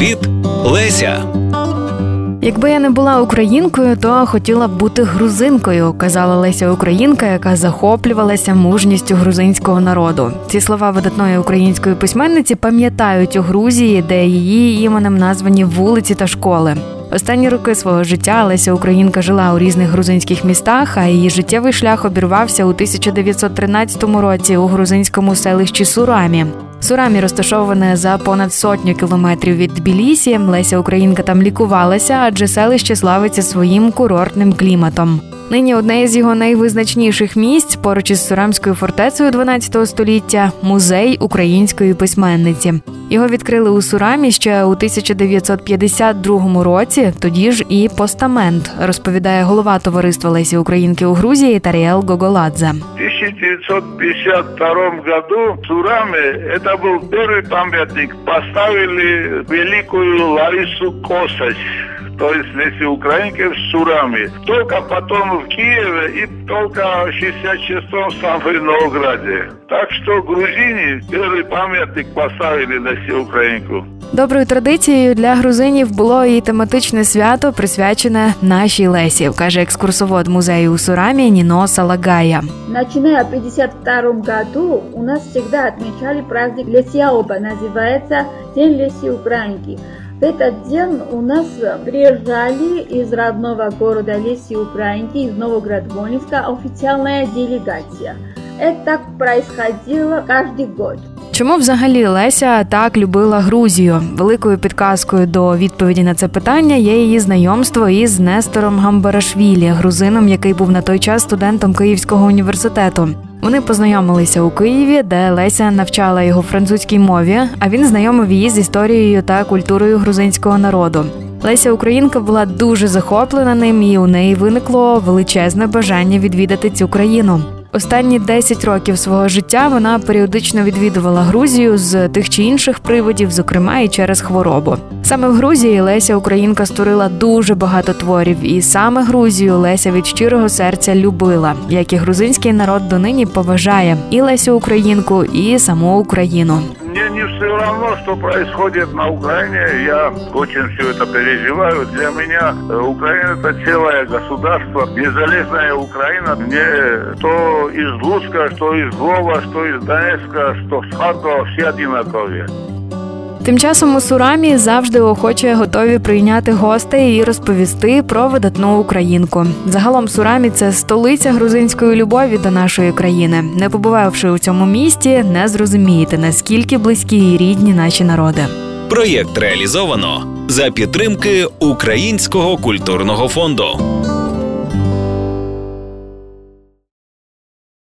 Привіт, Леся! Якби я не була українкою, то хотіла б бути грузинкою, казала Леся Українка, яка захоплювалася мужністю грузинського народу. Ці слова видатної української письменниці пам'ятають у Грузії, де її іменем названі вулиці та школи. Останні роки свого життя Леся Українка жила у різних грузинських містах, а її життєвий шлях обірвався у 1913 році у грузинському селищі Сурамі. Сурамі розташоване за понад сотню кілометрів від Тбілісі. Леся Українка там лікувалася, адже селище славиться своїм курортним кліматом. Нині одне із його найвизначніших місць поруч із Сурамською фортецею 12 століття музей української письменниці. Його відкрили у Сурамі ще у 1952 році. Тоді ж і постамент розповідає голова товариства Лесі Українки у Грузії Таріел Гоголадзе. В 1952 году в Сураме это был первый памятник. Поставили великую Ларису Косач, то есть если украинки в Сураме. Только потом в Киеве и только в 66-м в Сан-Новграде. Так что грузине первый памятник поставили на всю Украинку. Доброю традицією для грузинів було і тематичне свято, присвячене нашій Лесі, каже екскурсовод музею у Сурамі Ніно Салагая. Начиная в 1952 году у нас всегда отмечали праздник Лесьяоба, называется День Леси Украинки. В этот день у нас приезжали из родного города Леси Украинки, из Новоград-Волинска официальная делегация. Это происходило каждый год. Чому взагалі Леся так любила Грузію? Великою підказкою до відповіді на це питання є її знайомство із Нестором Гамбарашвілі, грузином, який був на той час студентом Київського університету. Вони познайомилися у Києві, де Леся навчала його французькій мові, а він знайомив її з історією та культурою грузинського народу. Леся Українка була дуже захоплена ним, і у неї виникло величезне бажання відвідати цю країну. Останні 10 років свого життя вона періодично відвідувала Грузію з тих чи інших приводів, зокрема і через хворобу. Саме в Грузії Леся Українка створила дуже багато творів, і саме Грузію Леся від щирого серця любила, як і грузинський народ донині поважає і Лесю Українку, і саму Україну. Мне не все равно, что происходит на Украине. Я очень все это переживаю. Для меня э, Украина это целое государство. Незалежная Украина. Мне что из Луцка, что из Львова, что из Донецка, что с Харькова, все одинаковые. Тим часом у Сурамі завжди охоче готові прийняти гостей і розповісти про видатну українку. Загалом Сурамі це столиця грузинської любові до нашої країни. Не побувавши у цьому місті, не зрозумієте наскільки близькі і рідні наші народи. Проєкт реалізовано за підтримки Українського культурного фонду.